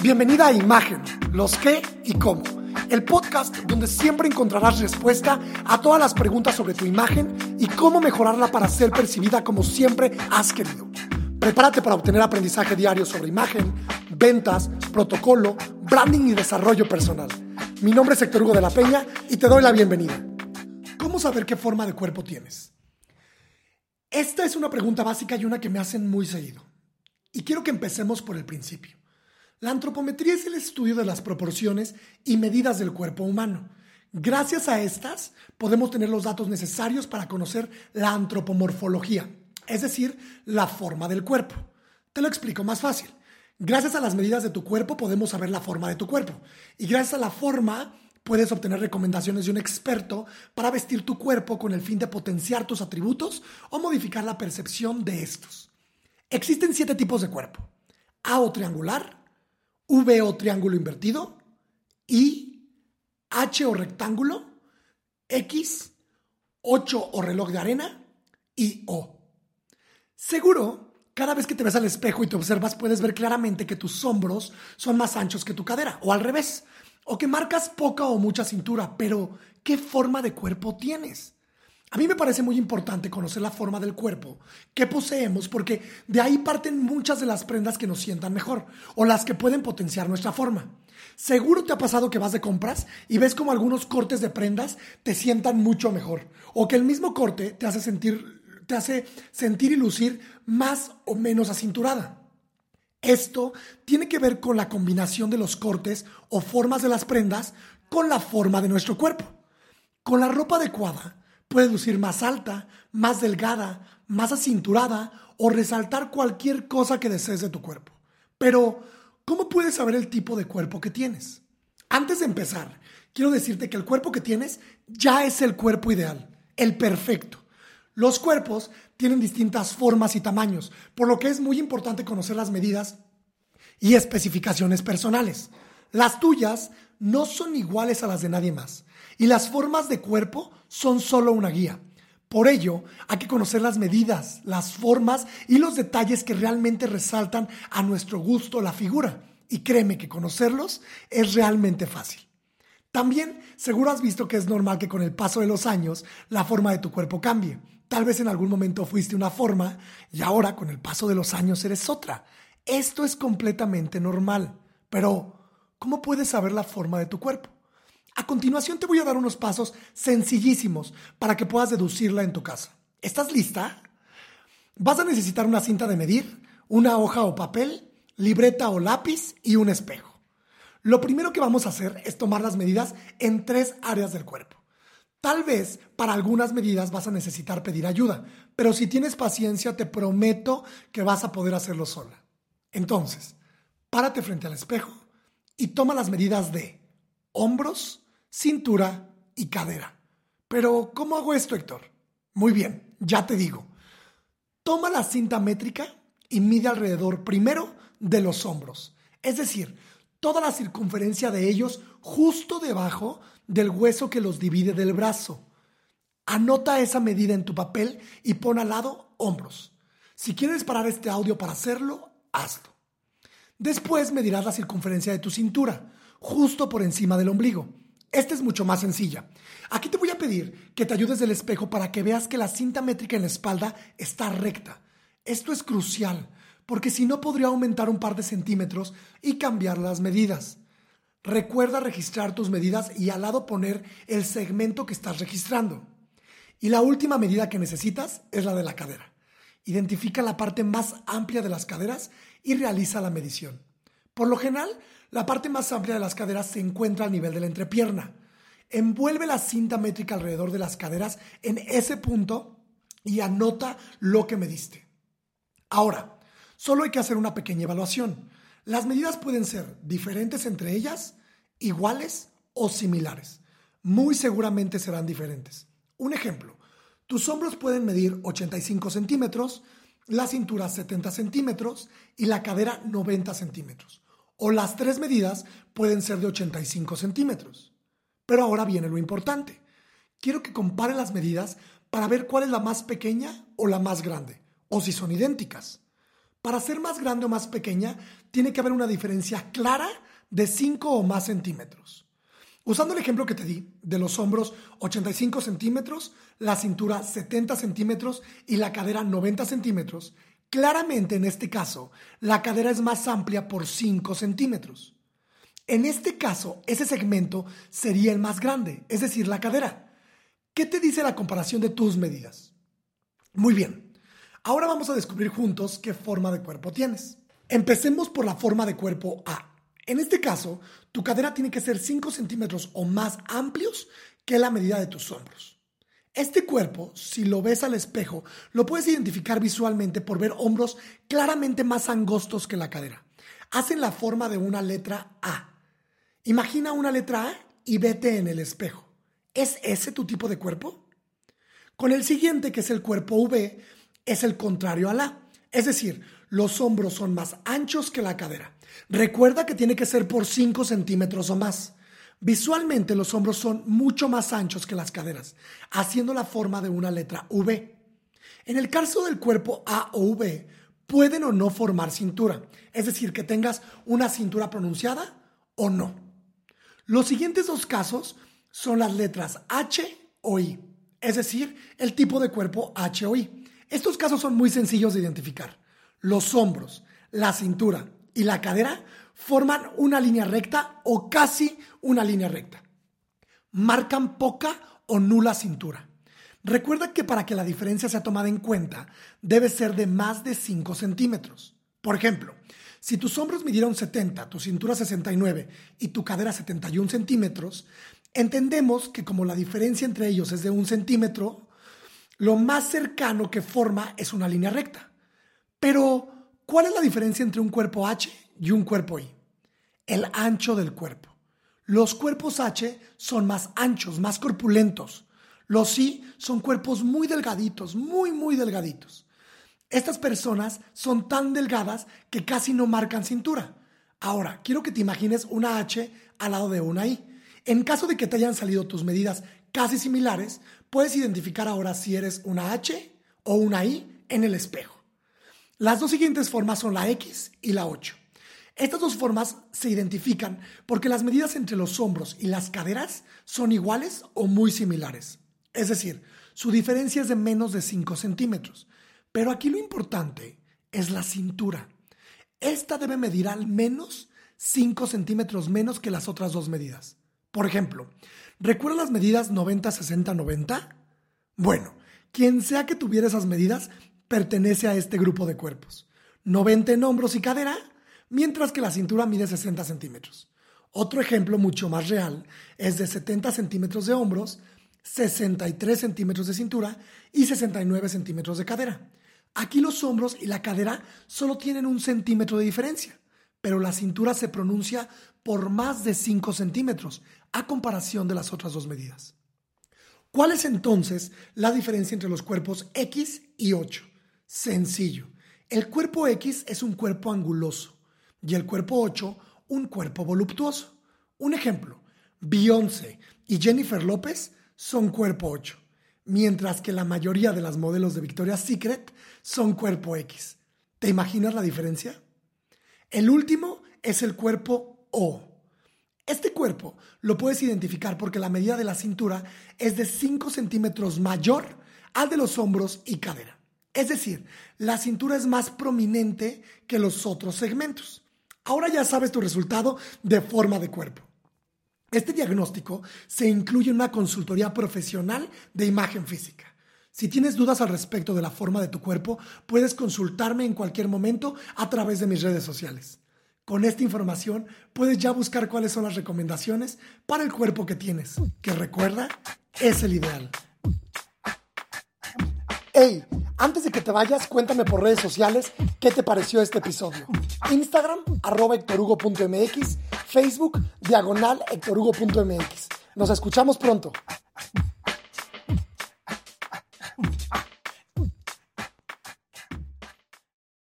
Bienvenida a Imagen, los qué y cómo. El podcast donde siempre encontrarás respuesta a todas las preguntas sobre tu imagen y cómo mejorarla para ser percibida como siempre has querido. Prepárate para obtener aprendizaje diario sobre imagen, ventas, protocolo, branding y desarrollo personal. Mi nombre es Héctor Hugo de la Peña y te doy la bienvenida. ¿Cómo saber qué forma de cuerpo tienes? Esta es una pregunta básica y una que me hacen muy seguido. Y quiero que empecemos por el principio. La antropometría es el estudio de las proporciones y medidas del cuerpo humano. Gracias a estas podemos tener los datos necesarios para conocer la antropomorfología, es decir, la forma del cuerpo. Te lo explico más fácil. Gracias a las medidas de tu cuerpo podemos saber la forma de tu cuerpo. Y gracias a la forma puedes obtener recomendaciones de un experto para vestir tu cuerpo con el fin de potenciar tus atributos o modificar la percepción de estos. Existen siete tipos de cuerpo. A o triangular, V o triángulo invertido, I, H o rectángulo, X, 8 o reloj de arena y O. Seguro, cada vez que te ves al espejo y te observas puedes ver claramente que tus hombros son más anchos que tu cadera, o al revés, o que marcas poca o mucha cintura, pero ¿qué forma de cuerpo tienes? A mí me parece muy importante conocer la forma del cuerpo que poseemos porque de ahí parten muchas de las prendas que nos sientan mejor o las que pueden potenciar nuestra forma. Seguro te ha pasado que vas de compras y ves como algunos cortes de prendas te sientan mucho mejor o que el mismo corte te hace sentir, te hace sentir y lucir más o menos acinturada. Esto tiene que ver con la combinación de los cortes o formas de las prendas con la forma de nuestro cuerpo. Con la ropa adecuada, Puedes lucir más alta, más delgada, más acinturada o resaltar cualquier cosa que desees de tu cuerpo. Pero, ¿cómo puedes saber el tipo de cuerpo que tienes? Antes de empezar, quiero decirte que el cuerpo que tienes ya es el cuerpo ideal, el perfecto. Los cuerpos tienen distintas formas y tamaños, por lo que es muy importante conocer las medidas y especificaciones personales. Las tuyas no son iguales a las de nadie más y las formas de cuerpo son solo una guía. Por ello, hay que conocer las medidas, las formas y los detalles que realmente resaltan a nuestro gusto la figura. Y créeme que conocerlos es realmente fácil. También seguro has visto que es normal que con el paso de los años la forma de tu cuerpo cambie. Tal vez en algún momento fuiste una forma y ahora con el paso de los años eres otra. Esto es completamente normal. Pero, ¿cómo puedes saber la forma de tu cuerpo? A continuación te voy a dar unos pasos sencillísimos para que puedas deducirla en tu casa. ¿Estás lista? Vas a necesitar una cinta de medir, una hoja o papel, libreta o lápiz y un espejo. Lo primero que vamos a hacer es tomar las medidas en tres áreas del cuerpo. Tal vez para algunas medidas vas a necesitar pedir ayuda, pero si tienes paciencia te prometo que vas a poder hacerlo sola. Entonces, párate frente al espejo y toma las medidas de hombros, cintura y cadera. Pero, ¿cómo hago esto, Héctor? Muy bien, ya te digo. Toma la cinta métrica y mide alrededor primero de los hombros, es decir, toda la circunferencia de ellos justo debajo del hueso que los divide del brazo. Anota esa medida en tu papel y pon al lado hombros. Si quieres parar este audio para hacerlo, hazlo. Después medirás la circunferencia de tu cintura, justo por encima del ombligo. Esta es mucho más sencilla. Aquí te voy a pedir que te ayudes del espejo para que veas que la cinta métrica en la espalda está recta. Esto es crucial, porque si no podría aumentar un par de centímetros y cambiar las medidas. Recuerda registrar tus medidas y al lado poner el segmento que estás registrando. Y la última medida que necesitas es la de la cadera. Identifica la parte más amplia de las caderas y realiza la medición. Por lo general, la parte más amplia de las caderas se encuentra al nivel de la entrepierna. Envuelve la cinta métrica alrededor de las caderas en ese punto y anota lo que mediste. Ahora, solo hay que hacer una pequeña evaluación. Las medidas pueden ser diferentes entre ellas, iguales o similares. Muy seguramente serán diferentes. Un ejemplo, tus hombros pueden medir 85 centímetros, la cintura 70 centímetros y la cadera 90 centímetros o las tres medidas pueden ser de 85 centímetros. Pero ahora viene lo importante. Quiero que compare las medidas para ver cuál es la más pequeña o la más grande, o si son idénticas. Para ser más grande o más pequeña, tiene que haber una diferencia clara de 5 o más centímetros. Usando el ejemplo que te di, de los hombros 85 centímetros, la cintura 70 centímetros y la cadera 90 centímetros, claramente en este caso, la cadera es más amplia por 5 centímetros. En este caso, ese segmento sería el más grande, es decir, la cadera. ¿Qué te dice la comparación de tus medidas? Muy bien, ahora vamos a descubrir juntos qué forma de cuerpo tienes. Empecemos por la forma de cuerpo A. En este caso, tu cadera tiene que ser 5 centímetros o más amplios que la medida de tus hombros. Este cuerpo, si lo ves al espejo, lo puedes identificar visualmente por ver hombros claramente más angostos que la cadera. Hacen la forma de una letra A. Imagina una letra A y vete en el espejo. ¿Es ese tu tipo de cuerpo? Con el siguiente, que es el cuerpo V, es el contrario al A. Es decir, los hombros son más anchos que la cadera. Recuerda que tiene que ser por 5 centímetros o más. Visualmente los hombros son mucho más anchos que las caderas, haciendo la forma de una letra V. En el caso del cuerpo A o V, pueden o no formar cintura, es decir, que tengas una cintura pronunciada o no. Los siguientes dos casos son las letras H o I, es decir, el tipo de cuerpo H o I. Estos casos son muy sencillos de identificar. Los hombros, la cintura y la cadera forman una línea recta o casi una línea recta. Marcan poca o nula cintura. Recuerda que para que la diferencia sea tomada en cuenta, debe ser de más de 5 centímetros. Por ejemplo, si tus hombros midieron 70, tu cintura 69 y tu cadera 71 centímetros, entendemos que como la diferencia entre ellos es de un centímetro, lo más cercano que forma es una línea recta. Pero, ¿cuál es la diferencia entre un cuerpo H y un cuerpo I? El ancho del cuerpo. Los cuerpos H son más anchos, más corpulentos. Los I son cuerpos muy delgaditos, muy, muy delgaditos. Estas personas son tan delgadas que casi no marcan cintura. Ahora, quiero que te imagines una H al lado de una I. En caso de que te hayan salido tus medidas casi similares, puedes identificar ahora si eres una H o una I en el espejo. Las dos siguientes formas son la X y la 8. Estas dos formas se identifican porque las medidas entre los hombros y las caderas son iguales o muy similares. Es decir, su diferencia es de menos de 5 centímetros. Pero aquí lo importante es la cintura. Esta debe medir al menos 5 centímetros menos que las otras dos medidas. Por ejemplo, ¿recuerdas las medidas 90, 60, 90? Bueno, quien sea que tuviera esas medidas pertenece a este grupo de cuerpos. 90 en hombros y cadera, mientras que la cintura mide 60 centímetros. Otro ejemplo mucho más real es de 70 centímetros de hombros, 63 centímetros de cintura y 69 centímetros de cadera. Aquí los hombros y la cadera solo tienen un centímetro de diferencia, pero la cintura se pronuncia por más de 5 centímetros a comparación de las otras dos medidas. ¿Cuál es entonces la diferencia entre los cuerpos X y 8? Sencillo. El cuerpo X es un cuerpo anguloso y el cuerpo 8 un cuerpo voluptuoso. Un ejemplo, Beyoncé y Jennifer López son cuerpo 8, mientras que la mayoría de las modelos de Victoria's Secret son cuerpo X. ¿Te imaginas la diferencia? El último es el cuerpo O. Este cuerpo lo puedes identificar porque la medida de la cintura es de 5 centímetros mayor al de los hombros y cadera. Es decir, la cintura es más prominente que los otros segmentos. Ahora ya sabes tu resultado de forma de cuerpo. Este diagnóstico se incluye en una consultoría profesional de imagen física. Si tienes dudas al respecto de la forma de tu cuerpo, puedes consultarme en cualquier momento a través de mis redes sociales. Con esta información puedes ya buscar cuáles son las recomendaciones para el cuerpo que tienes, que recuerda es el ideal. Hey, antes de que te vayas, cuéntame por redes sociales qué te pareció este episodio. Instagram, arroba Facebook, diagonal hectorhugo.mx. Nos escuchamos pronto.